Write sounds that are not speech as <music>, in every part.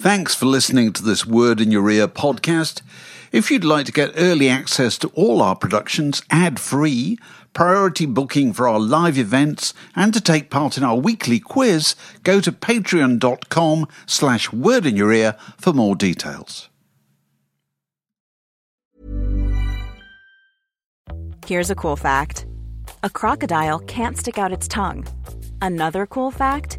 Thanks for listening to this Word in Your Ear podcast. If you'd like to get early access to all our productions ad free, priority booking for our live events, and to take part in our weekly quiz, go to patreon.com slash word in your ear for more details. Here's a cool fact a crocodile can't stick out its tongue. Another cool fact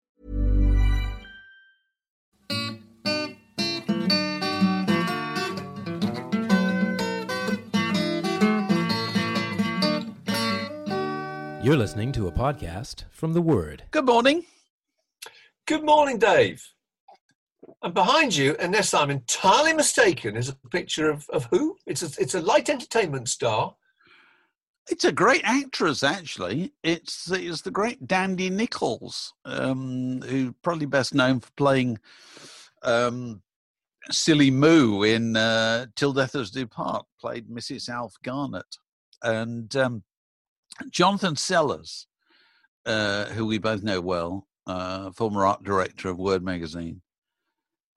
You're listening to a podcast from The Word. Good morning. Good morning, Dave. And behind you, unless I'm entirely mistaken, is a picture of, of who? It's a, it's a light entertainment star. It's a great actress, actually. It's it's the great Dandy Nichols, um, who probably best known for playing um, Silly Moo in uh, Till Death Us Do Part, played Mrs. Alf Garnett, and um, Jonathan Sellers, uh, who we both know well, uh, former art director of Word magazine,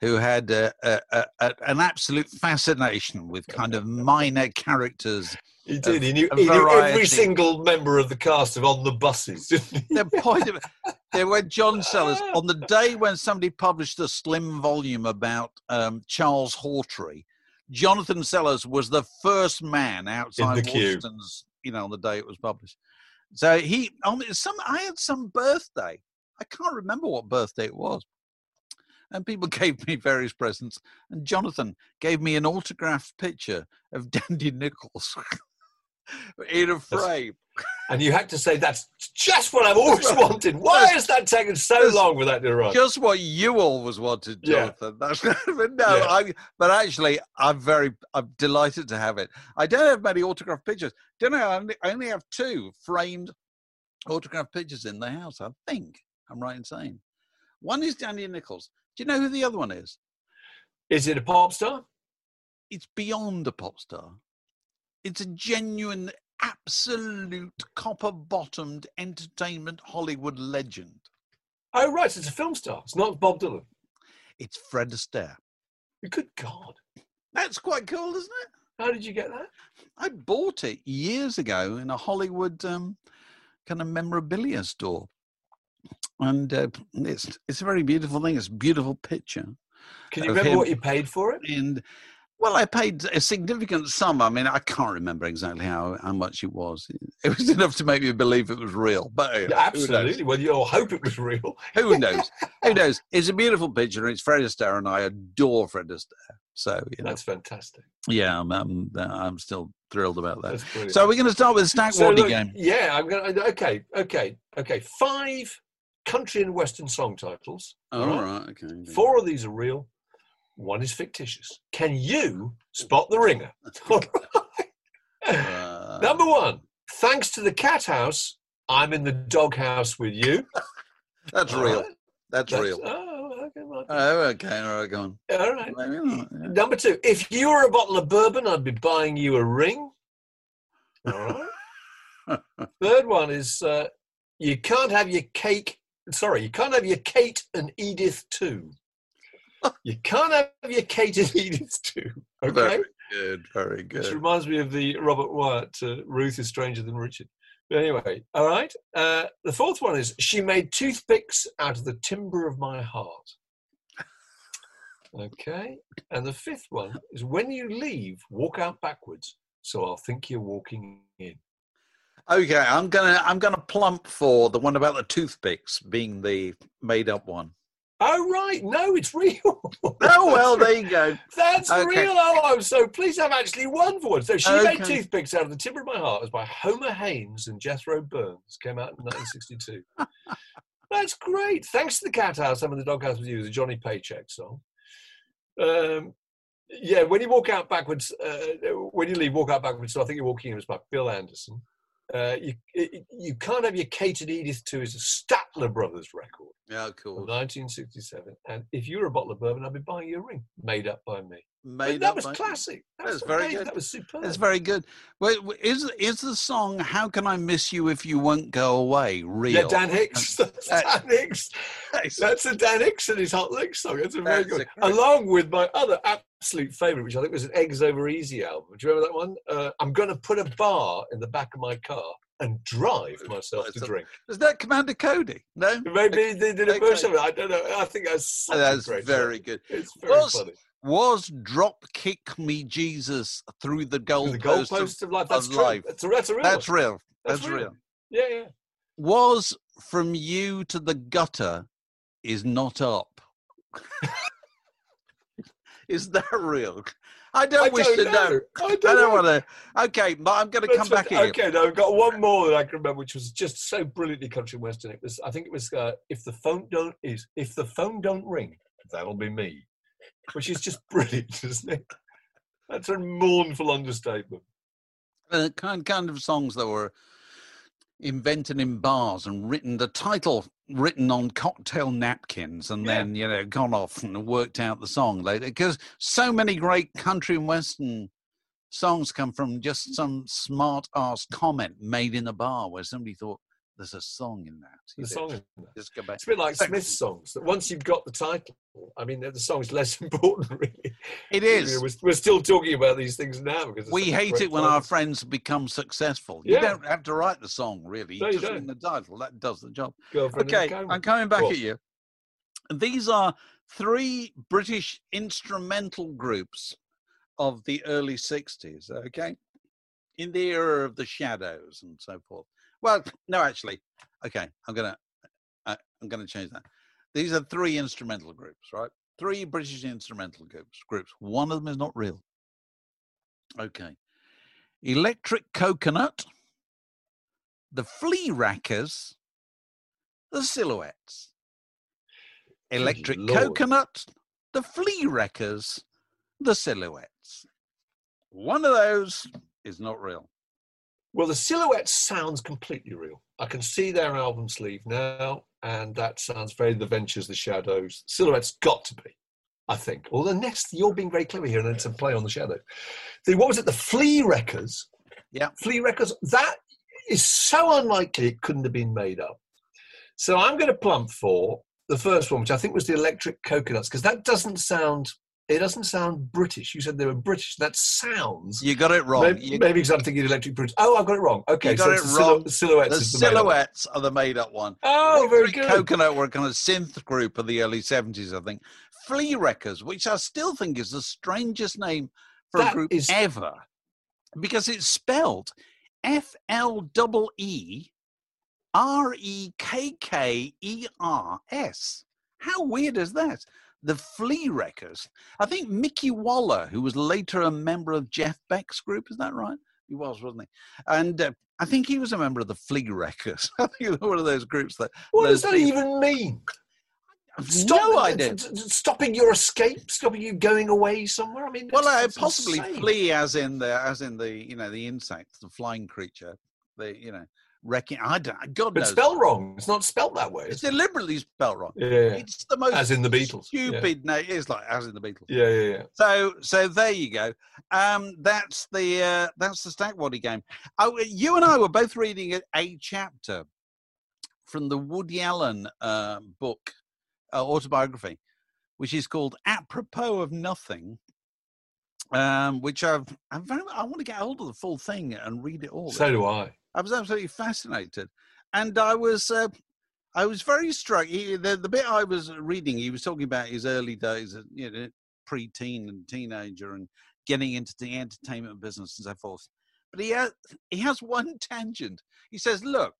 who had uh, a, a, a, an absolute fascination with kind of minor characters. He did. of- he knew, he knew every single member of the cast of On the Buses. <laughs> the point of there were John Sellers <laughs> on the day when somebody published a slim volume about um, Charles Hawtrey. Jonathan Sellers was the first man outside. Wolston's, you know, on the day it was published. So he, on some, I had some birthday. I can't remember what birthday it was. And people <laughs> gave me various presents. And Jonathan gave me an autographed picture of <laughs> Dandy Nichols <laughs> in a frame. And you had to say, that's just what I've always wanted. Why has that taken so long for that to arrive? just what you always wanted, Yeah. Jonathan. That's <laughs> but no, Yeah. I. But actually, I'm very, I'm delighted to have it. I don't have many autographed pictures. Don't know. I only, I only have two framed autographed pictures in the house. I think I'm right in saying one is Dandy Nichols. Do you know who the other one is? Is it a pop star? It's beyond a pop star. It's a genuine, absolute copper-bottomed entertainment Hollywood legend. Oh, right. so It's a film star. It's not Bob Dylan. It's Fred Astaire. Good God. That's quite cool, isn't it? How did you get that? I bought it years ago in a Hollywood um, kind of memorabilia store, and uh, it's it's a very beautiful thing. It's a beautiful picture, Can you remember him. what you paid for it? and well, I paid a significant sum. I mean, I can't remember exactly how how much it was. It was <laughs> enough to make me believe it was real, but you know, absolutely. Well, you all hope it was real. Who <laughs> knows? Who knows? It's a beautiful picture, and it's Fred Astaire, and I adore Fred Astaire. So you know, That's fantastic. yeah, I'm, I'm I'm still thrilled about that. So we're going to start with the Stack So look, game. Yeah, I'm gonna. Okay, okay, okay. Five country and western song titles. All all right, okay. Four of these are real. One is fictitious. Can you spot the ringer? <laughs> Uh, Number one. Thanks to the cat house, I'm in the doghouse with you. <laughs> that's All real. right. That's, That's- real. Oh, okay, well, Oh, okay. All right, go on. all right. Yeah. Number two. If you were a bottle of bourbon, I'd be buying you a ring. All right. <laughs> Third one is uh, you can't have your cake. Sorry, you can't have your Kate and Edith too. <laughs> You can't have your Kate and <laughs> Edith too. Okay. Very good. Very Which good. reminds me of the Robert Wyatt, uh, Ruth is stranger than Richard. But anyway, all right. Uh, the fourth one is she made toothpicks out of the timber of my heart. Okay. And the fifth one is when you leave, walk out backwards. so I'll think you're walking in. Okay, I'm gonna I'm gonna plump for the one about the toothpicks being the made up one. Oh right, no, it's real. <laughs> Oh well, there you go. That's Okay. real. Oh, I'm so pleased I've actually won for once. So she made toothpicks out of the timber of my heart. It was by Homer Haynes and Jethro Burns. Came out in 1962. <laughs> That's great. Thanks to the Cat House, I'm in the Doghouse with you. The Johnny Paycheck song. Um, yeah, when you walk out backwards, uh, when you leave, walk out backwards. So I think you're walking in was by Bill Anderson. Uh, you you can't have your Kate and Edith too. Is a Statler Brothers record. Yeah, cool. 1967. And if you were a bottle of bourbon, I'd be buying you a ring made up by me. Made that up was classic. That That's was very amazing. good. That was superb. That's very good. Wait, is is the song "How Can I Miss You If You Won't Go Away" real? yeah, Dan Hicks. That's <laughs> Dan Hicks. <laughs> That's- a Dan Hicks and his Hot Licks song. That's a very good. a Along with my other absolute favourite, which I think was an Eggs Over Easy album. Do you remember that one? Uh, I'm going to put a bar in the back of my car and drive myself to drink. Is that Commander Cody? No, Maybe they did a version of it. I don't know. I think that's that's great very good. It's very Was- funny. Was "Drop Kick Me Jesus" through the The goalpost? goalpost of life. That's of true. life. That's that's a real That's real. That's That's real. real. Yeah, yeah. Was from you to the gutter is not up. <laughs> is that real? I don't I wish don't to know. know. I I don't don't know. want to. Okay, but I'm going to come back you. Okay, no, I've got one more that I can remember, which was just so brilliantly country and western. It was, I think it was, uh, if the phone don't is if the phone don't ring, that'll be me, which is just brilliant, <laughs> isn't it? That's a mournful understatement. uh, kind kind of songs that were invented in bars and written the title written on cocktail napkins and Yeah. then you know gone off and worked out the song later because so many great country and western songs come from just some smart ass comment made in a bar where somebody thought there's a song in that The song know, is just go back it's a bit like Smith's songs. That once you've got the title, I mean, the song's less <laughs> important, really. it is We're, we're still talking about these things now because we it's such a hate it when our friends become successful you don't have to write the song really No, you just don't. the title that does the job Girlfriend Okay. I'm coming back at you. These are three British instrumental groups of the early 60s, okay? In the era of the shadows and so forth. Well, <clears throat> no, actually, okay, I'm gonna, I'm gonna change that. These are three instrumental groups, right? Three British instrumental groups. Groups. One of them is not real. Okay. Electric Coconut, the Flea Rackers, the Silhouettes. Electric Lord. Coconut, the Flea Wreckers, the Silhouettes. One of those is not real. Well, the silhouette sounds completely real. I can see their album sleeve now, and that sounds very The Ventures, The Shadows. Silhouette's got to be, I think. Well, the next, you're being very clever here, and it's a play on the shadow. The, what was it? The Flea Wreckers. Yeah. Flea Wreckers. That is so unlikely it couldn't have been made up. So I'm going to plump for the first one, which I think was the Electric Coconuts, because that doesn't sound. It doesn't sound British. You said they were British. That sounds You got it wrong. Maybe, You- maybe because I'm thinking electric bridge. Oh, I've got it wrong. Okay, You got so it the silhou- wrong. silhouettes. the the made-up one. Silhouettes are the made up one. Oh, very good. Coconut were a kind of synth group of the early 70s, I think. Flea Wreckers, which I still think is the strangest name for That a group is- ever because it's spelled F L E E R E K K E R S. How weird is that? The Flea Wreckers. I think Mickey Waller, who was later a member of Jeff Beck's group, is that right? He was, wasn't he? And uh, I think he was a member of the Flea Wreckers. <laughs> I think one of those groups that. What does that things- even mean? I've no idea. Stopping your escape, stopping you going away somewhere. I mean, Well, uh, possibly insane. flea, as in the as in the you know the insect, the flying creature, the you know wrecking. I don't. God but knows. spelled wrong. It's not spelled that way. it's it? deliberately spelled wrong. Yeah, yeah, It's the most as in the Beatles. Yeah. stupid. No, it is like as in the Beatles. Yeah, yeah, yeah. So so there you go. Um, that's the uh, that's the Stackwaddy game. Oh, you and I were both reading a, a chapter from the Woody Allen uh, book uh, autobiography, which is called "Apropos of Nothing." Um, which I've, I'm very, I want to get hold of the full thing and read it all. So do I. I was absolutely fascinated, and I was uh, I was very struck. He, the the bit I was reading, he was talking about his early days, you know, pre-teen and teenager, and getting into the entertainment business and so forth. But he has, he has one <laughs> tangent. He says, Look,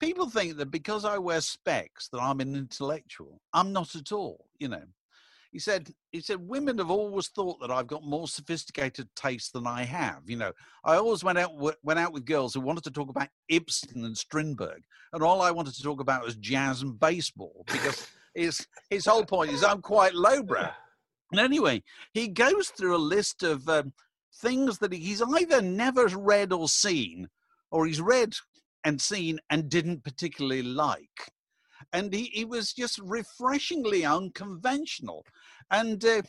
people think that because I wear specs that I'm an intellectual. I'm not at all, you know. He said, he said, women have always thought that I've got more sophisticated taste than I have. You know, I always went out went out with girls who wanted to talk about Ibsen and Strindberg, and all I wanted to talk about was jazz and baseball because <laughs> his his whole point is I'm quite lowbrow. And anyway, he goes through a list of um, things that he's either never read or seen, or he's read and seen and didn't particularly like and he, he was just refreshingly unconventional and uh,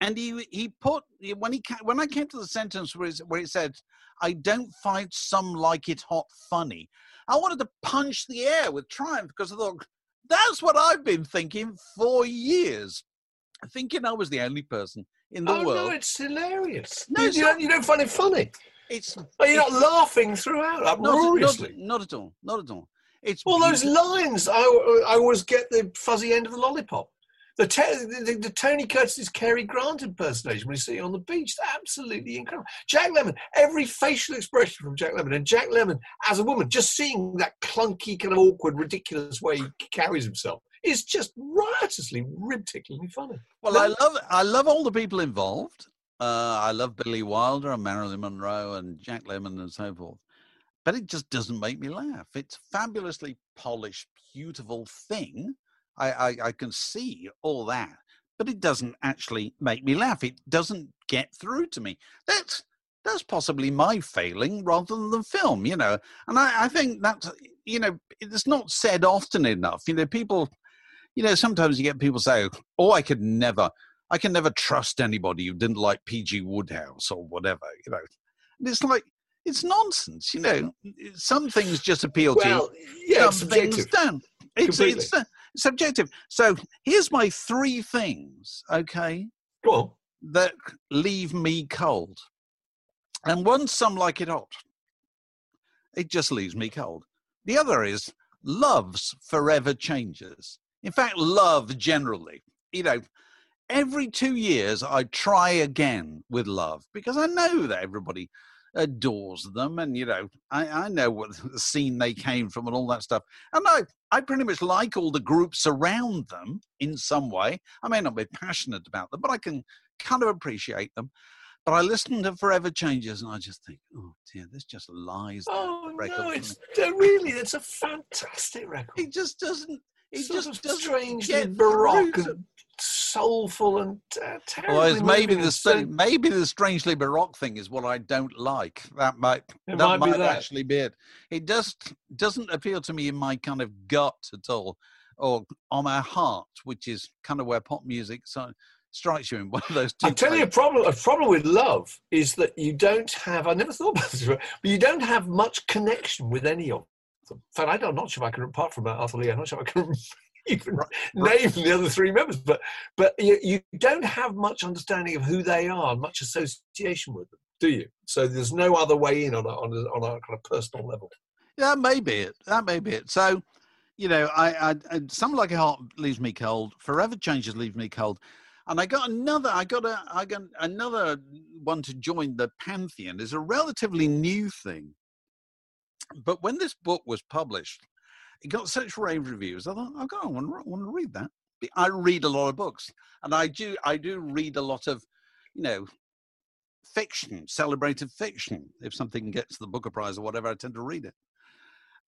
and he he put when he when I came to the sentence where, where it said, "I don't find some like it hot funny," I wanted to punch the air with triumph because I thought that's what I've been thinking for years, thinking I was the only person in the oh, world. Oh no, it's hilarious. No, you, it's you, not- don't, you don't find it funny. It's Are you not laughing throughout not, not, uproariously? not at all, not at all. It's All those lines, I, I always get the fuzzy end of the lollipop. The, the, the, the Tony Curtis's Cary Grant impersonation when he's sitting on the beach, absolutely incredible. Jack Lemmon, every facial expression from Jack Lemmon, and Jack Lemmon as a woman, just seeing that clunky, kind of awkward, ridiculous way he carries himself is just riotously, rib-ticklingly funny. Well, I love I love all the people involved. Uh, I love Billy Wilder and Marilyn Monroe and Jack Lemmon and so forth. But it just doesn't make me laugh. It's fabulously polished, beautiful thing. I, I, I can see all that, but it doesn't actually make me laugh. It doesn't get through to me. That's that's possibly my failing rather than the film, you know. And I, I think that's you know, it's not said often enough. You know, people you know, sometimes you get people say, "Oh, I could never, I can never trust anybody who didn't like P.G. Wodehouse or whatever." You know, and it's like it's nonsense. You know, some things just appeal Well, to yeah, you, it's some things subjective. don't. It's Completely. it's uh, subjective. So here's my three things, okay, on. that leave me cold, and one, some like it hot. It just leaves me cold. The other is love's forever changes. In fact, love generally. You know, every two years I try again with love because I know that everybody adores them and you know I, I know what <laughs> the scene they came from and all that stuff. And I, I pretty much like all the groups around them in some way. I may not be passionate about them but i can kind of appreciate them. But i listen to forever changes and i just think oh dear this just lies Oh no, it's really it's a fantastic record. it just doesn't it sort just doesn't strangely get baroque and soulful and uh, terribly Well, maybe the so- maybe the strangely baroque thing is what I don't like. That might that might be might that. actually be it. It just doesn't appeal to me in my kind of gut at all, or on my heart, which is kind of where pop music so strikes you in <laughs> one of those two. I tell you, a problem. A problem with love is that you don't have. I never thought about this, <laughs> but you don't have much connection with any of them. In fact, I don't, I'm not sure if I can, apart from Arthur Lee, I'm not sure if I can <laughs> <laughs> even name the other three members. But but you, you don't have much understanding of who they are, much association with them, do you? So there's no other way in on a, on a, on a kind of personal level. That may be it. That may be it. So, you know, I, I, I something like a heart leaves me cold. Forever changes leaves me cold. And I got another. I got a. I got another one to join the pantheon. Is a relatively new thing. But when this book was published, it got such rave reviews. I thought, oh God, I want to, want to read that. I read a lot of books, and I do. I do read a lot of, you know, fiction, celebrated fiction. If something gets the Booker Prize or whatever, I tend to read it.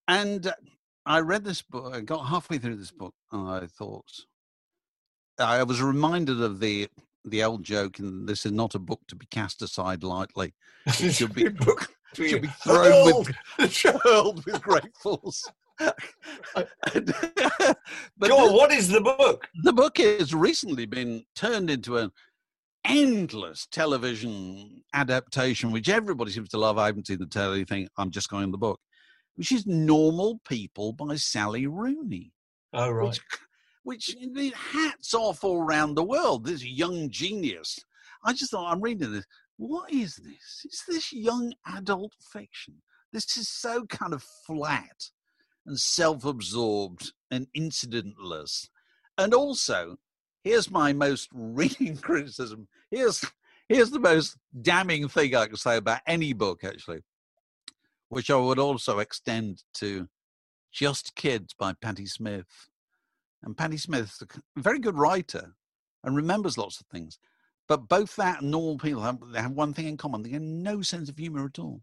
And I read this book. I got halfway through this book, and I thought, I was reminded of the the old joke, and this is not a book to be cast aside lightly. <laughs> It should be book. should be <laughs> thrown with <laughs> hurled with gratefuls. And- <laughs> but the, what is the book? the book has recently been turned into an endless television adaptation, which everybody seems to love. I haven't seen the telly thing. I'm just going the book, which is Normal People by Sally Rooney Oh right. which, which the hats off all around the world. This young genius. I just thought I'm reading this. What is this? It's this young adult fiction. This is so kind of flat and self-absorbed and incidentless. And also, here's my most <laughs> ringing criticism. Here's here's the most damning thing I can say about any book. Actually, which I would also extend to Just Kids by Patti Smith. And Patti Smith's a very good writer and remembers lots of things. But both that and normal people have, have one thing in common. They have no sense of humor at all.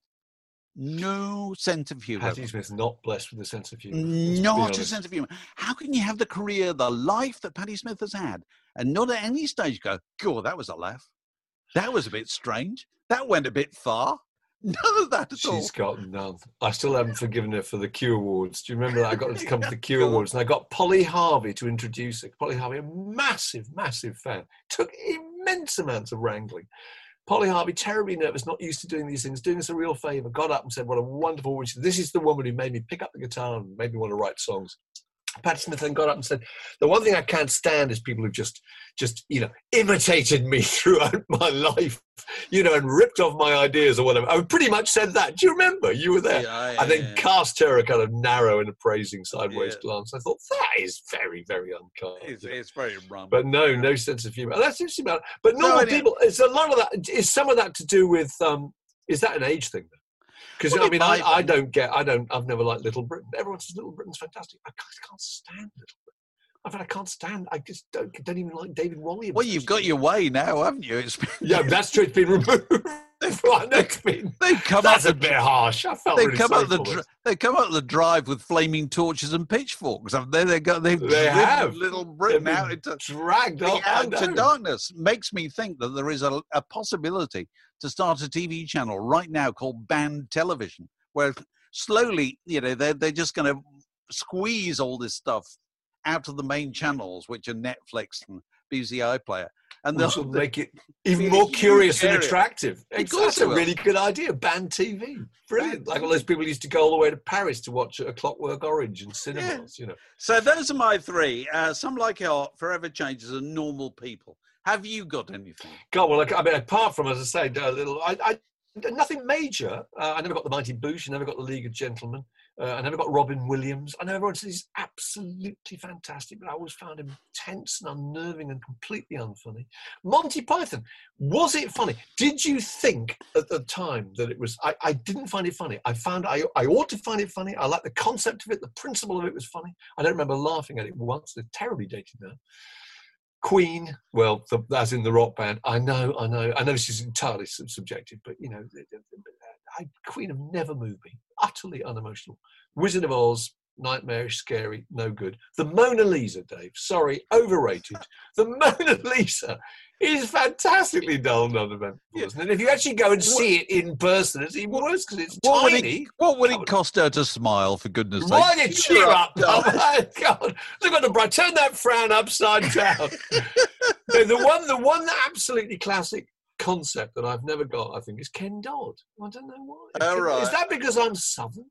No sense of humor. Patti Smith's not blessed with a sense of humor. Not a sense of humor. How can you have the career, the life that Patti Smith has had, and not at any stage go, God, that was a laugh. That was a bit strange. That went a bit far. <laughs> None of that at She's all. She's got none. I still haven't forgiven her for the Q Awards. Do you remember that? I got her to <laughs> come to the Q Awards and I got Polly Harvey to introduce her. Polly Harvey, a massive, massive fan. Took immense amounts of wrangling. Polly Harvey, terribly nervous, not used to doing these things, doing us a real favour, got up and said, What a wonderful woman. This is the woman who made me pick up the guitar and made me want to write songs. Patti Smith then got up and said, "The one thing I can't stand is people who just, just you know, imitated me <laughs> throughout my life, you know, and ripped off my ideas or whatever." I pretty much said that. Do you remember? You were there. Yeah, and then yeah. cast her a kind of narrow and appraising sideways Yeah. glance. I thought that is very, very unkind. It's, it's very rum. But no, no sense of humour. That's interesting about. But No, normal it- people. It's a lot of that. Is some of that to do with? um Is that an age thing? Because I mean, I, I don't get. I don't. I've never liked Little Britain. Everyone says Little Britain's fantastic. I can't, can't stand Little I mean, I can't stand. I just don't, don't even like David Walliams. well, you've got your way now, haven't you? It's been, Yeah, that's true. It's been removed. <laughs> that's <laughs> been. they've come That's up a bit harsh. I felt They really come up the dr- they come up the drive with flaming torches and pitchforks. Up there, they go. They've They have. Little They've Britain out into dragged. I outer darkness. Makes me think that there is a, a possibility to start a TV channel right now called Banned Television, where slowly, you know, they're they're just going to squeeze all this stuff out of the main channels, which are Netflix and BBC iPlayer, and they'll Which <laughs> make it even more curious and attractive. Course that's a really good idea. Banned TV. Brilliant. Like all those people used to go all the way to Paris to watch A Clockwork Orange and cinemas, you know. So those are my three. Uh, some like Art, forever changes, and normal people. Have you got anything? God, well, I mean, apart from, as I say, a little, I, I, nothing major. Uh, I never got the Mighty Boosh. I never got the League of Gentlemen. Uh, I never got Robin Williams. I know everyone says he's absolutely fantastic, but I always found him tense and unnerving and completely unfunny. Monty Python, was it funny? Did you think at the time that it was? I, I didn't find it funny. I found I, I ought to find it funny. I like the concept of it. The principle of it was funny. I don't remember laughing at it once. They're terribly dated now. Queen, well, the, as in the rock band. I know, I know, I know this is entirely subjective, but you know, the- I, Queen have never moved me. Utterly unemotional. Wizard of Oz, nightmarish, scary, no good. The Mona Lisa, Dave. Sorry, overrated. <laughs> The Mona Lisa is fantastically dull and uneventful, isn't it? If you actually go and see it in person, it's even worse because it's What would, tiny. it, what would it oh, cost her to smile, for goodness sake! Why did cheer up? <laughs> Oh my God! Look at the bright. Turn that frown upside down. <laughs> no, the one, the one absolutely classic concept that I've never got, I think, is Ken Dodd. I don't know why. Oh, right. Is that because I'm Southern?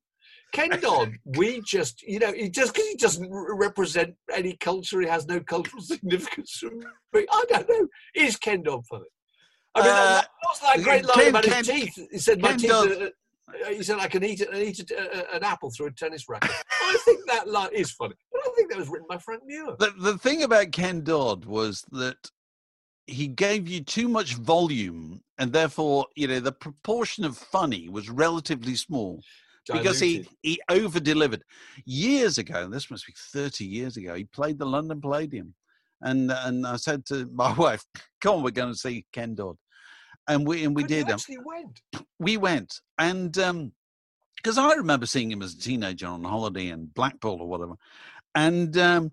Ken <laughs> Dodd, we just, you know, he just because he doesn't represent any culture, he has no cultural <laughs> significance. for me. I don't know. Is Ken Dodd funny? I mean, Uh, that, what's that great line Ken- about Ken- his teeth? He said, "My Ken teeth." Are- uh, he said, "I can eat, it, eat it, uh, an apple through a tennis racket." I think that line is funny, but I think that was written by Frank Muir. The, the thing about Ken Dodd was that he gave you too much volume, and therefore, you know, the proportion of funny was relatively small because he he over delivered. Years ago, this must be thirty years ago, he played the London Palladium, and and I said to <laughs> my wife, "Come on, we're going to see Ken Dodd," and we and we But did. um, actually went. <clears throat> we went and um because i remember seeing him as a teenager on holiday in blackpool or whatever and um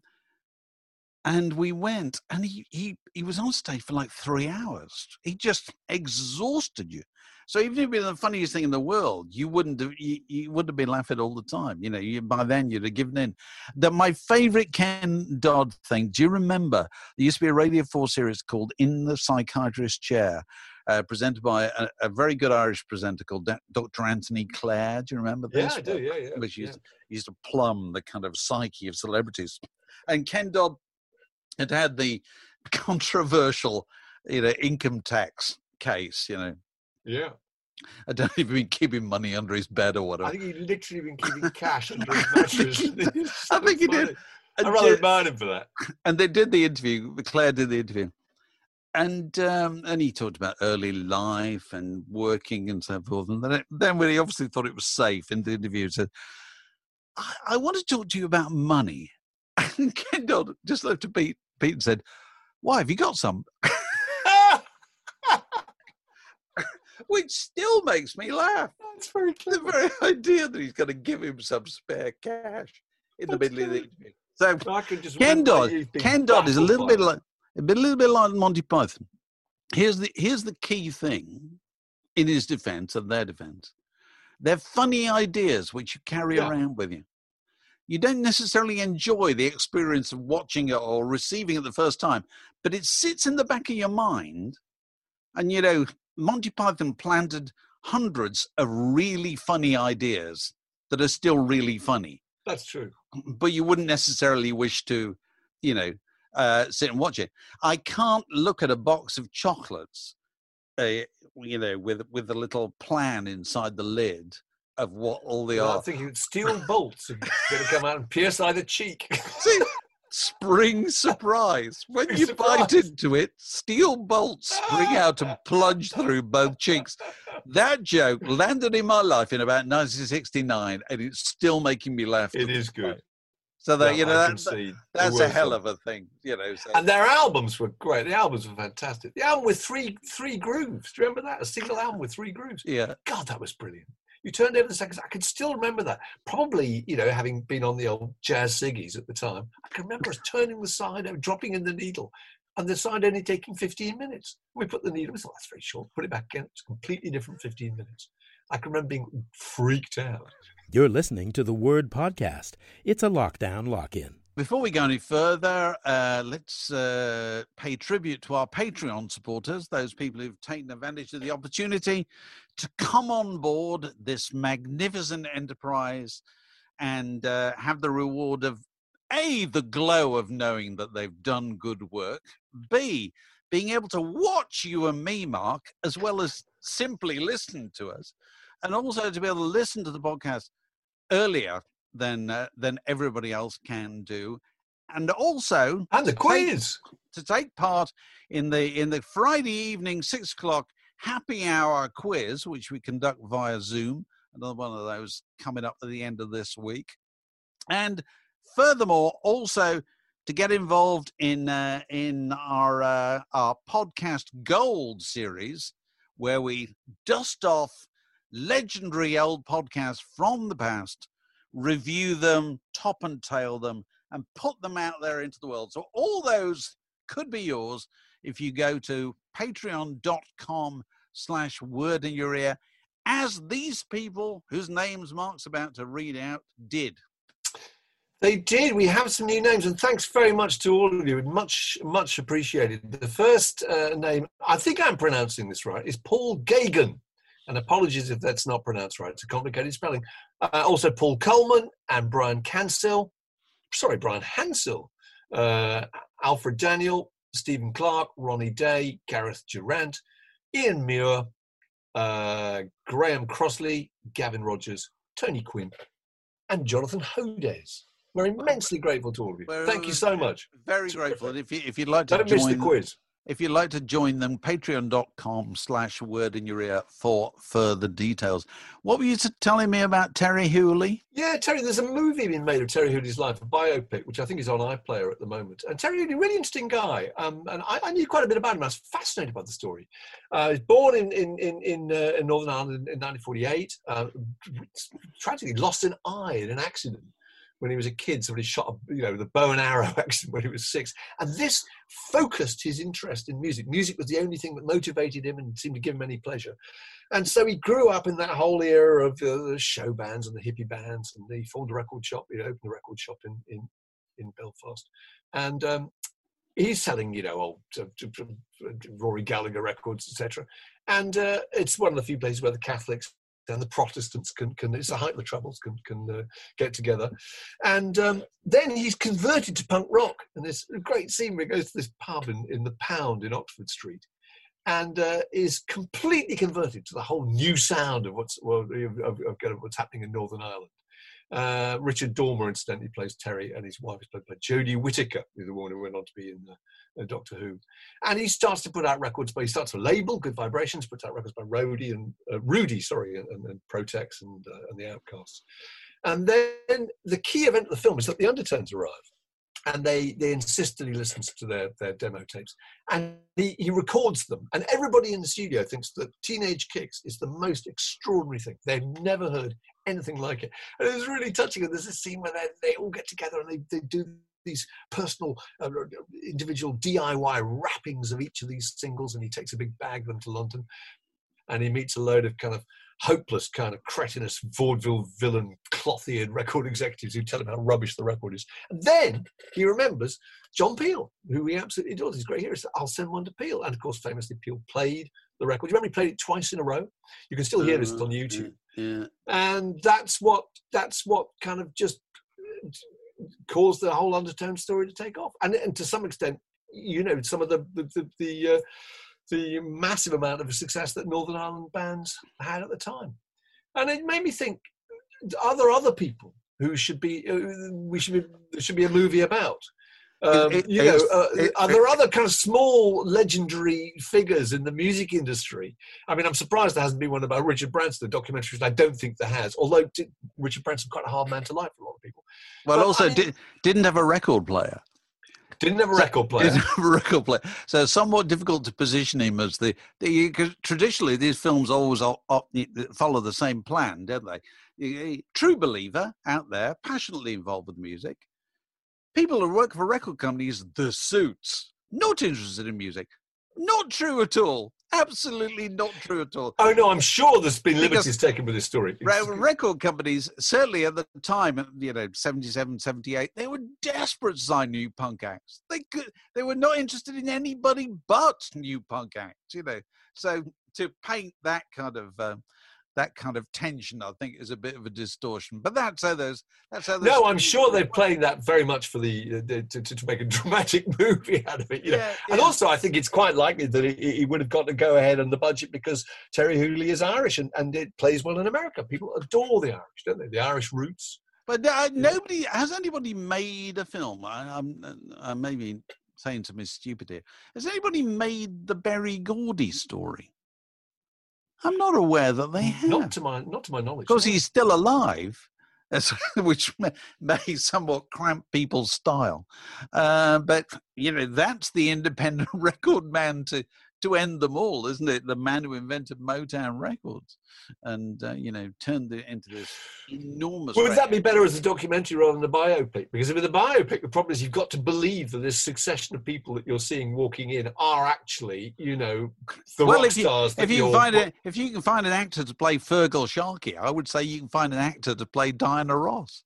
and we went and he he he was on stage for like three hours he just exhausted you so even if it was the funniest thing in the world you wouldn't have you, you wouldn't have been laughing all the time you know you, by then you'd have given in that my favorite ken dodd thing do you remember there used to be a radio 4 series called in the psychiatrist chair uh, presented by a, a very good Irish presenter called Dr. Anthony Clare. Do you remember Yeah, this? I do. Yeah, yeah. Which yeah. used, used to plumb the kind of psyche of celebrities. And Ken Dodd had had the controversial, you know, income tax case. You know, yeah. I don't <laughs> he'd been keeping money under his bed or whatever. I think he'd literally been keeping <laughs> cash under his I think mattress. he did. <laughs> I so think he did. And, I rather uh, admire him for that. and they did the interview. Clare did the interview, and um, and he talked about early life and working and so forth. And then, then when he obviously thought it was safe in the interview, he said, I, I want to talk to you about money. And Ken Dodd just looked at Pete, Pete and said, Why, have you got some? <laughs> Which still makes me laugh. That's very The very idea that he's going to give him some spare cash in the That's middle of the good. interview. So I can just Ken remember Dodd, Ken Dodd is a little bit like a bit, little bit like Monty Python. Here's the here's the key thing in his defense and their defense. They're funny ideas which you carry Yeah. around with you. You don't necessarily enjoy the experience of watching it or receiving it the first time, but it sits in the back of your mind. And you know, Monty Python planted hundreds of really funny ideas that are still really funny That's true. but you wouldn't necessarily wish to, you know, uh, sit and watch it. I can't look at a box of chocolates, uh, you know, with with a little plan inside the lid of what all they Well, are. I'm thinking steel bolts are going to come out and pierce either cheek. <laughs> See, spring surprise. When Spring you surprise. bite into it, steel bolts spring out and plunge through both cheeks. That joke landed in my life in about 1969, and it's still making me laugh. It is good. day. So that you know that, that's a hell of a thing, you know. So. And their albums were great. The albums were fantastic. The album with three three grooves. Do you remember that? A single album with three grooves. yeah, God, that was brilliant. You turned over the seconds. I can still remember that. Probably, you know, having been on the old jazz ciggies at the time, I can remember us turning the side out, dropping in the needle, and the side only taking 15 minutes. We put the needle, we thought, that's very short. Put it back again. It's completely different 15 minutes. I can remember being freaked out. You're listening to the Word Podcast. It's a lockdown lock in. Before we go any further, uh, let's uh, pay tribute to our Patreon supporters, those people who've taken advantage of the opportunity to come on board this magnificent enterprise and uh, have the reward of A, the glow of knowing that they've done good work, B, being able to watch you and me, Mark, as well as simply listen to us, and also to be able to listen to the podcast earlier than uh, than everybody else can do, and also And the quiz. to take part in the in the Friday evening six o'clock happy hour quiz, which we conduct via Zoom. Another one of those coming up at the end of this week, and furthermore, also to get involved in uh, in our uh, our podcast Gold series, where we dust off legendary old podcasts from the past, review them, top and tail them, and put them out there into the world. So all those could be yours if you go to patreon.com slash word in your ear, as these people whose names Mark's about to read out did. They did. We have some new names, and thanks very much to all of you. Much, much appreciated. The first uh, name, I think I'm pronouncing this right, is Paul Gagan. And apologies if that's not pronounced right. It's a complicated spelling. Uh, also, Paul Coleman and Brian Cansell. Sorry, Brian Hansel. Uh, Alfred Daniel, Stephen Clark, Ronnie Day, Gareth Durant, Ian Muir, uh, Graham Crossley, Gavin Rogers, Tony Quinn, and Jonathan Hodes. We're immensely grateful to all of you. We're Thank you so much. Very grateful. And if, you, if you'd like to Don't miss the quiz. If you'd like to join them, patreon.com slash word in your ear for further details. What were you telling me about Terri Hooley? Yeah, Terri, there's a movie being made of Terri Hooley's life, a biopic, which I think is on iPlayer at the moment. And Terri Hooley, really interesting guy. Um, and I, I knew quite a bit about him. I was fascinated by the story. Uh, he was born in in in, in, uh, in Northern Ireland in, in 1948. Uh, tragically lost an eye in an accident when he was a kid. Somebody shot, a, you know, a bow and arrow <laughs> accident when he was six. And this focused his interest in music. Music was the only thing that motivated him and seemed to give him any pleasure. And so he grew up in that whole era of uh, the show bands and the hippie bands, and he formed a record shop. He opened a record shop in in, in Belfast, and um, he's selling, you know, old uh, t- Rory Gallagher records, etc. And uh, it's one of the few places where the Catholics and the Protestants can, can it's the height of the troubles, can can uh, get together. And um, then he's converted to punk rock, and there's a great scene where he goes to this pub in, in the Pound in Oxford Street, and uh, is completely converted to the whole new sound of what's well, of, of, of what's happening in Northern Ireland. Uh, Richard Dormer, incidentally, plays Terri, and his wife is played by Jodie Whittaker, who's the woman who went on to be in uh, Doctor Who. And he starts to put out records, but he starts to label Good Vibrations, puts out records by Rody and uh, Rudi, sorry, and, and Protex and, uh, and the Outcasts. And then the key event of the film is that the Undertones arrive and they they insist that he listens to their their demo tapes. And he, he records them. And everybody in the studio thinks that teenage kicks is the most extraordinary thing. They've never heard anything like it. And it was really touching. And there's a scene where they, they all get together and they, they do these personal uh, individual diy wrappings of each of these singles. And he takes a big bag of them to london. And he meets a load of kind of hopeless kind of cretinous vaudeville villain cloth-eared record executives who tell him how rubbish the record is. And then he remembers John Peel, who he absolutely adores. He's great hero. So I'll send one to Peel. And of course, famously, Peel played the record. Do you remember he played it twice in a row? You can still hear this on uh, YouTube. Yeah. And that's what that's what kind of just caused the whole undertone story to take off. And, and to some extent, you know, some of the the, the, the uh, the massive amount of success that Northern Ireland bands had at the time. And it made me think, are there other people who should be, uh, we should be, there should be a movie about? Um, it, it, you know, uh, it, are there other kind of small legendary figures in the music industry? I mean, I'm surprised there hasn't been one about Richard Branson, the documentary. I don't think there has. Although Richard Branson quite a hard man to like for a lot of people. Well, but, also I mean, did, didn't have a record player. Didn't have a record player. Didn't have a record player. So somewhat difficult to position him as the, the cause traditionally these films always follow the same plan, don't they? True believer out there, passionately involved with music. People who work for record companies, the suits, not interested in music. Not true at all. Absolutely not true at all. Oh no, I'm sure there's been liberties because taken with this story. Record companies, certainly at the time, you know, 77, 78, they were desperate to sign new punk acts. They could, they were not interested in anybody but new punk acts. You know, so to paint that kind of uh, that kind of tension, I think, is a bit of a distortion. But that's how those. That's how. Those no, I'm sure they're playing that very much for the, the to, to, make a <laughs> dramatic movie out of it. You know? Yeah, yeah. And also, I think it's quite likely that he, he, would have got to go ahead on the budget because Terri Hooley is Irish and, and it plays well in America. People adore the Irish, don't they? The Irish roots. But uh, nobody has anybody made a film. I, I'm, I may be saying something stupid here. Has anybody made the Berry Gordy story? I'm not aware that they have. Not to my, not to my knowledge. Because he's still alive, <laughs> which may somewhat cramp people's style. Uh, but you know, that's the independent <laughs> record man to to end them all, isn't it? The man who invented Motown Records and, uh, you know, turned it into this enormous. Would that be better as a documentary rather than a biopic? Because with a biopic, the problem is you've got to believe that this succession of people that you're seeing walking in are actually, you know, the well, rock if you, stars. If you, can find if you can find an actor to play Feargal Sharkey, I would say you can find an actor to play Diana Ross.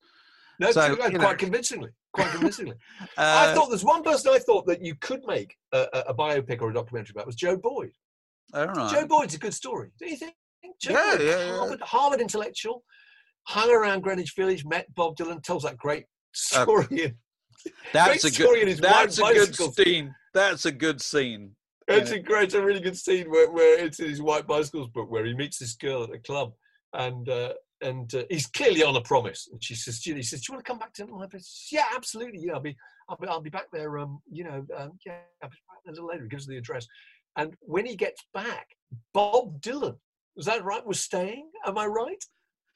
No, so, quite know. convincingly quite convincingly. <laughs> uh, I thought there's one person I thought that you could make a, a, biopic or a documentary about was Joe Boyd. All right. Joe Boyd's a good story. Do you think? Joe yeah, Boyd, yeah, Harvard, yeah. Harvard intellectual, hung around Greenwich Village, met Bob Dylan, tells that great uh, story. Uh, <laughs> that's a good. That's a good scene. That's a good scene. It's a great, it's a really good scene where, where it's in his white bicycles book where he meets this girl at a club, and uh, and uh, he's clearly on a promise. And she says, he says, do you want to come back to my place? Yeah, absolutely. Yeah, I'll be, I'll be, I'll be back there. Um, you know, um, yeah, I'll be back a little later. He gives her the address. And when he gets back, Bob Dylan, was that right? Was staying? Am I right?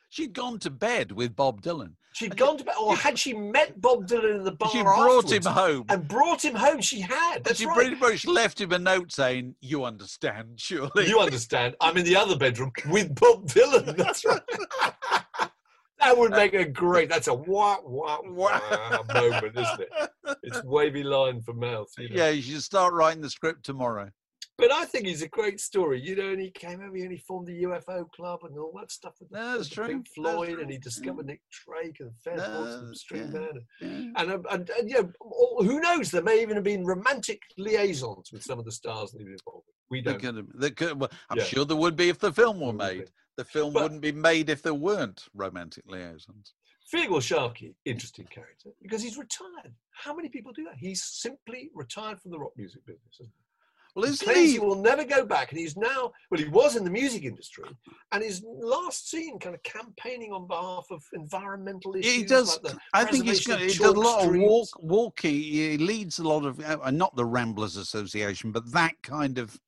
She'd gone to bed with Bob Dylan. She'd and gone to bed, or had she met Bob Dylan in the bar? She brought him home and brought him home. She had. That's she right. pretty much left him a note saying, "You understand, surely? You understand? I'm in the other bedroom with Bob Dylan. That's right." <laughs> that would make a great. That's a wah wah wah <laughs> moment, isn't it? It's wavy line for mouth. You know? Yeah, you should start writing the script tomorrow. But I think he's a great story, you know. And he came over and he formed the UFO club and all that stuff with, no, that's true. Pink Floyd, and he discovered Nick Drake and Fez no, String yeah, Band, yeah. and, and, and, and you know, who knows? There may even have been romantic liaisons with some of the stars that he was involved with. We don't. They could, they could, well, I'm yeah. sure there would be if the film were made. The film but, wouldn't be made if there weren't romantic liaisons. Feargal Sharkey, interesting character because he's retired. How many people do that? He's simply retired from the rock music business, Well, isn't he? he will never go back, and he's now well, he was in the music industry, and is last seen kind of campaigning on behalf of environmental issues. He does. Like I think he's got. He does a lot of walk, walking. He leads a lot of, uh, not the Ramblers Association, but that kind of,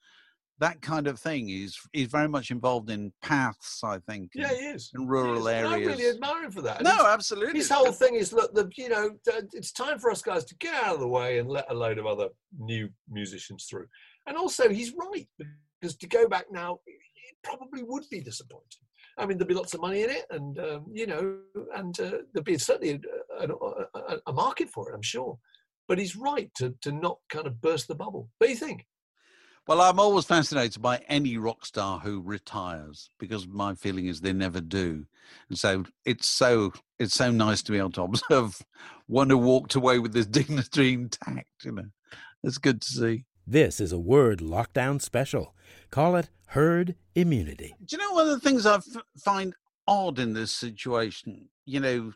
that kind of thing. He's he's very much involved in paths. I think. Yeah, and- he is. in rural is, and I really admire him for that. No, absolutely. his whole thing is look, the you know, it's time for us guys to get out of the way and let a load of other new musicians through. And also, he's right because to go back now, it probably would be disappointing. I mean, there'd be lots of money in it, and um, you know, and uh, there'd be certainly a, a, a, a market for it, I'm sure. But he's right to to not kind of burst the bubble. What do you think? Well, I'm always fascinated by any rock star who retires because my feeling is they never do, and so it's so it's so nice to be able to <laughs> observe one who walked away with his <laughs> dignity intact. You know, it's good to see. This is a word lockdown special. Call it herd immunity. Do you know one of the things I f- find odd in this situation? You know,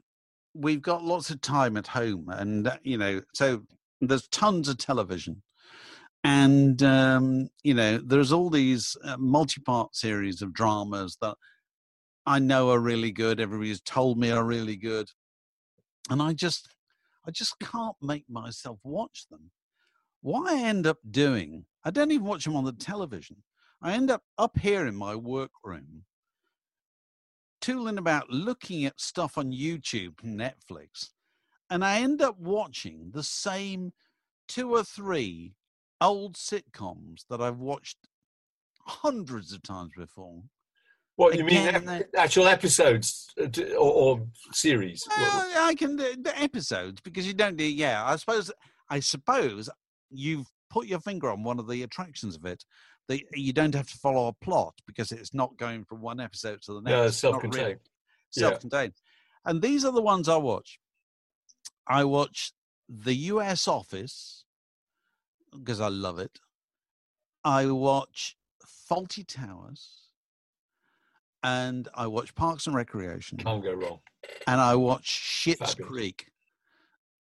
we've got lots of time at home, and uh, you know, so there's tons of television, and um, you know, there's all these uh, multi-part series of dramas that I know are really good. Everybody's told me are really good, and I just, I just can't make myself watch them. What I end up doing, I don't even watch them on the television. I end up up here in my workroom, tooling about looking at stuff on YouTube Netflix, and I end up watching the same two or three old sitcoms that I've watched hundreds of times before. What you mean? Ep- actual episodes uh, or, or series? Well, I can do the episodes because you don't do. Yeah, I suppose. I suppose you've put your finger on one of the attractions of it. That you don't have to follow a plot because it's not going from one episode to the next. No, it's not really self-contained. Yeah. Self-contained. And these are the ones I watch. I watch The U.S. Office because I love it. I watch Fawlty Towers. And I watch Parks and Recreation Can't go wrong. and I watch Fabulous. Creek,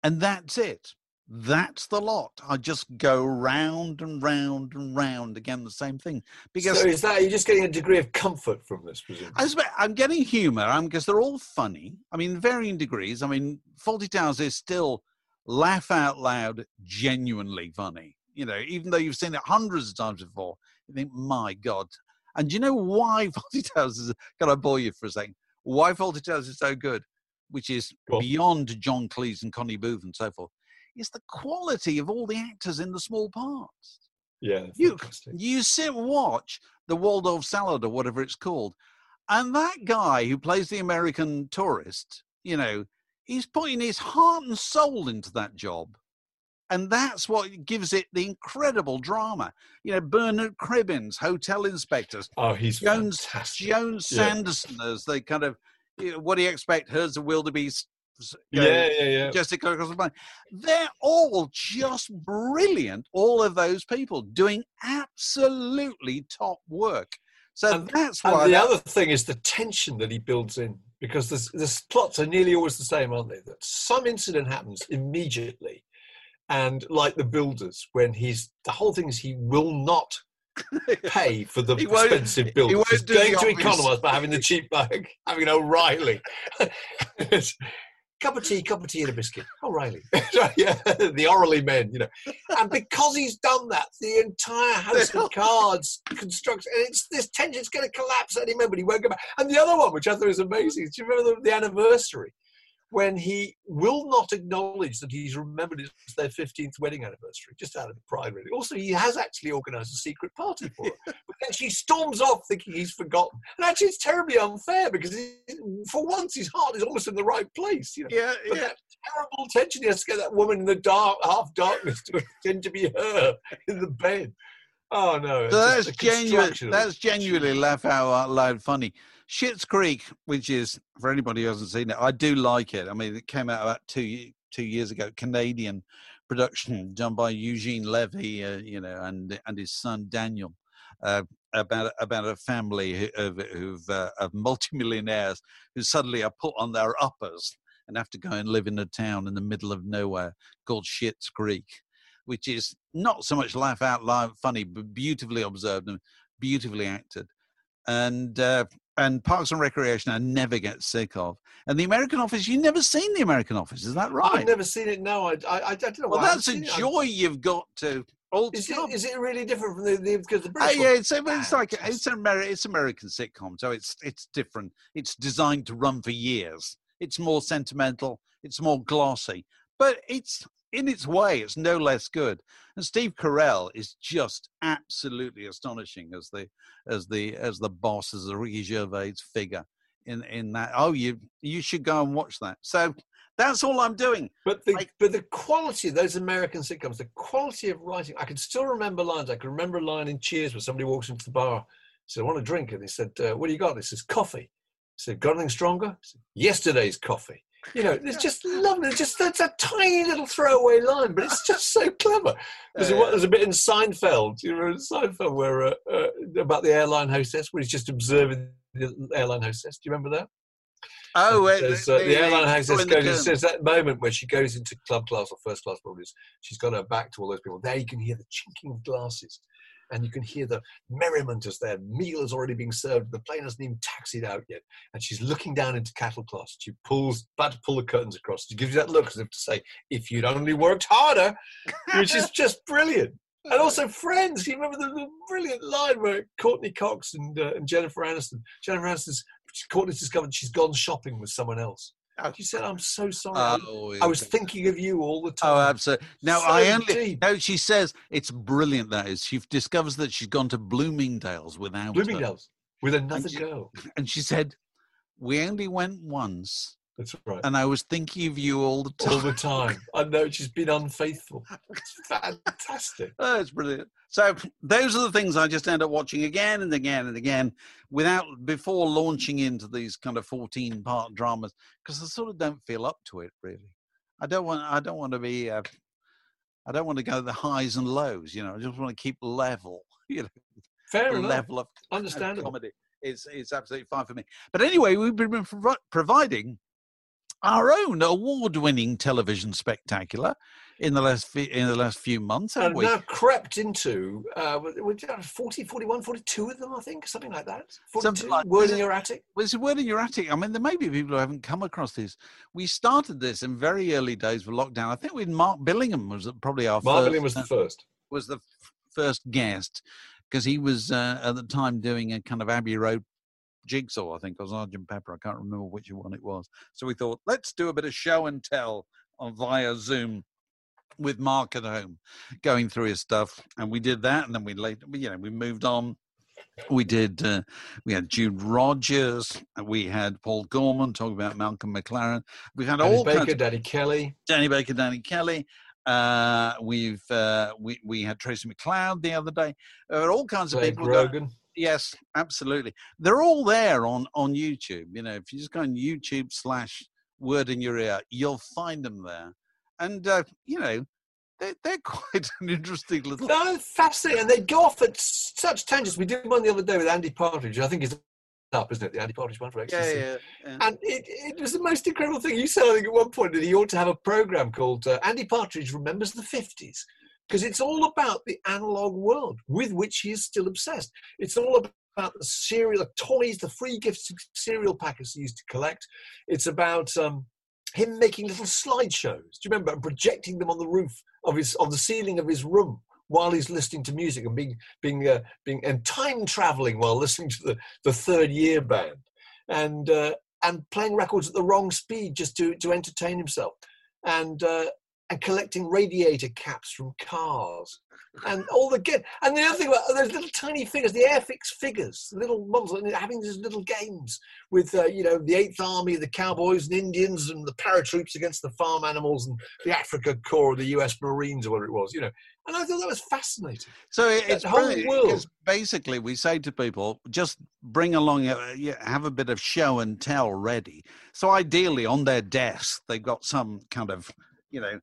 and that's it. That's the lot. I just go round and round and round again, the same thing. Because so is that you're just getting a degree of comfort from this, presumably? I I'm getting humour. I'm um, because they're all funny. I mean, varying degrees. I mean, Fawlty Towers is still laugh out loud, genuinely funny. You know, even though you've seen it hundreds of times before, you think, my God. And do you know why <laughs> Fawlty Towers is? Can I bore you for a second? Why Fawlty Towers is so good, which is Go on. beyond John Cleese and Connie Booth and so forth, is the quality of all the actors in the small parts yeah, you you sit and watch the Waldorf salad or whatever it's called, and that guy who plays the American tourist, you know, he's putting his heart and soul into that job. And that's what gives it the incredible drama. You know, Bernard Cribbins, hotel inspectors, Oh, he's Jones, fantastic. Jones Yeah. Sanderson as they kind of, you know, what do you expect? Herds of wildebeest. you know, Yeah, yeah, yeah. Jessica across the. They're all just brilliant. All of those people doing absolutely top work. So And- that's And the other thing is the tension that he builds in, because the the plots are nearly always the same, aren't they? That some incident happens immediately, and like the builders, when he's the whole thing is he will not <laughs> pay for the He won't- expensive he build. won't He's going to economise by having the cheap bag, <laughs> having an O'Reilly. <laughs> cup of tea, cup of tea, and a biscuit. O'Reilly, yeah, the O'Reilly men, you know. And because he's done that, the entire house of cards constructs, and it's this tension. It's going to collapse at any moment. He won't go back. And the other one, which I thought was amazing, do you remember the, the anniversary? When he will not acknowledge that he's remembered it's their 15th wedding anniversary, just out of pride, really. Also, he has actually organised a secret party for her. <laughs> But then she storms off thinking he's forgotten. And actually, it's terribly unfair because he, for once his heart is almost in the right place. You know? yeah, But yeah. that terrible tension, he has to get that woman in the dark, half darkness to pretend to be her in the bed. Oh no! So that's genuine. That's genuinely laugh out loud funny. Schitt's Creek, which is for anybody who hasn't seen it, I do like it. I mean, it came out about two two years ago. Canadian production done by Eugene Levy, uh, you know, and and his son Daniel. Uh, about about a family who, of, uh, of multimillionaires who suddenly are put on their uppers and have to go and live in a town in the middle of nowhere called Schitt's Creek. which is not so much laugh out loud funny, but beautifully observed and beautifully acted. And uh, and Parks and Recreation I never get sick of. And the American Office, you've never seen the American Office, is that right? I've never seen it. No, I, I, I don't know. well, that's a seen it. Joy you've got to. Old Is it, is it really different from the, the because the Uh, British? yeah, one- it's, it's like it's an Ameri- it's American sitcom, so it's it's different. It's designed to run for years. It's more sentimental. It's more glossy, but it's in its way, it's no less good. And Steve Carell is just absolutely astonishing as the as the as the boss, as the Ricky Gervais figure in in that. Oh, you you should go and watch that. So that's all I'm doing. But the Like- but the quality of those American sitcoms, the quality of writing, I can still remember lines. I can remember a line in Cheers where somebody walks into the bar, said, "I want a drink," and he said, uh, "What do you got?" He says, "Coffee." He said, "Got anything stronger?" Said, Yesterday's coffee. You know, it's just lovely. It's just that's a tiny little throwaway line, but it's just so clever. There's, a, Uh, there's a bit in Seinfeld, you know, in Seinfeld where uh, uh, about the airline hostess, where he's just observing the airline hostess. Do you remember that? Oh, uh, says, uh, the airline hostess goes and says that moment where she goes into club class or first class, probably she's got her back to all those people. There you can hear the chinking of glasses, and you can hear the merriment as their meal is already being served. The plane hasn't even taxied out yet, and she's looking down into cattle class. She pulls, about to pull the curtains across. She gives you that look as if to say, "If you'd only worked harder," which is just brilliant. And also Friends. You remember the, the brilliant line where Courteney Cox and, uh, and Jennifer Aniston. Jennifer Aniston's Courteney's discovered she's gone shopping with someone else. She said, "I'm so sorry. Uh, I- Oh, I was yeah. thinking of you all the time." Oh, time." absolutely. Now So I only deep. no. She says it's brilliant. That is, she discovers that she's gone to Bloomingdale's without her. Bloomingdale's with another she- girl. and she said, "We only went once, That's right. and I was thinking of you all the <laughs> time. all time." the time. I know she's been unfaithful. It's fantastic. <laughs> Oh, it's brilliant. So those are the things I just end up watching again and again and again, without before launching into these kind of fourteen-part dramas because I sort of don't feel up to it really. I don't want. I don't want to be. Uh, I don't want to go the highs and lows. You know, I just want to keep level. <laughs> You know, Fair enough. level of of Understandable. comedy is is absolutely fine for me. But anyway, we've been providing our own award-winning television spectacular in the last few, in the last few months, haven't And we? now crept into uh, we- we- 40, 41, 42 of them, I think, something like that. 42 Something like- word in it- your attic. Well, it's a word in your attic. I mean, there may be people who haven't come across this. We started this in very early days of lockdown. I think with Mark Billingham was probably our Mark first, Billingham was the uh, first. was the f- first guest because he was uh, at the time doing a kind of Abbey Road jigsaw, I think, or Sergeant Pepper. I can't remember which one it was. So we thought, let's do a bit of show and tell on via Zoom with Mark at home, going through his stuff, and we did that, and then we later, you know, we moved on. We did. Uh, we had Jude Rogers. We had Paul Gorman talking about Malcolm McLaren. We've had Dennis all kinds Baker, Danny Kelly. Danny Baker, Danny Kelly. Uh, we've uh, we we had Tracey MacLeod the other day. There are all kinds of people. Rogan. Yes, absolutely. They're all there on on YouTube. You know, if you just go on YouTube slash Word in Your Ear, you'll find them there. And uh, you know, they're, they're <laughs> quite an interesting little. No, fascinating. And they go off at such tangents. We did one the other day with Andy Partridge. I think is up, isn't it? The Andy Partridge one for Yeah, yeah, yeah. And it, it was the most incredible thing. You said, I think, at one point that he ought to have a program called uh, Andy Partridge Remembers the 50s, because it's all about the analog world with which he is still obsessed. It's all about the cereal, the toys, the free gifts, cereal packets he used to collect. It's about um, him making little slideshows. Do you remember? Projecting them on the roof of his, on the ceiling of his room while he's listening to music and being, being, uh, being, and time traveling while listening to the, the Third Ear Band. And, uh, and playing records at the wrong speed just to, to entertain himself and uh, and collecting radiator caps from cars and all the get and the other thing about those little tiny figures the airfix figures the little models and having these little games with uh, you know the eighth army the cowboys and indians and the paratroops against the farm animals and the Afrika Korps of the us marines or whatever it was you know and i thought that was fascinating So it- it's whole world. basically we say to people, just bring along, a, have a bit of show and tell ready. So ideally, on their desk, they've got some kind of, you know,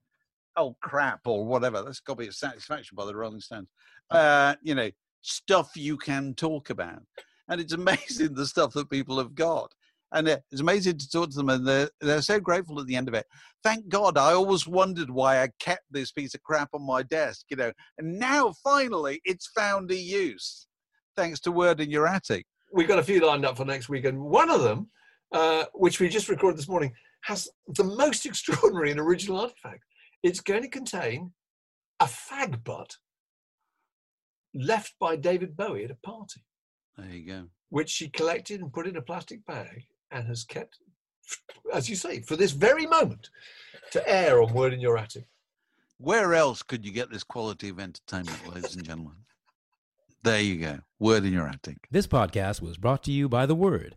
oh crap or whatever. That's got to be a satisfaction by the Rolling Stones. Uh, you know, stuff you can talk about, and it's <laughs> amazing the stuff that people have got. and it's amazing to talk to them, and they're they're so grateful at the end of it. Thank God, I always wondered why I kept this piece of crap on my desk, you know, and now finally it's found a use, thanks to Word in Your Attic. We've got a few lined up for next week, and one of them, uh, which we just recorded this morning, has the most <laughs> extraordinary and original artifact. It's going to contain a fag butt left by David Bowie at a party. There you go. Which she collected and put in a plastic bag and has kept, as you say, for this very moment to air on Word in Your Attic. Where else could you get this quality of entertainment, ladies and gentlemen? There you go. Word in Your Attic. This podcast was brought to you by The Word.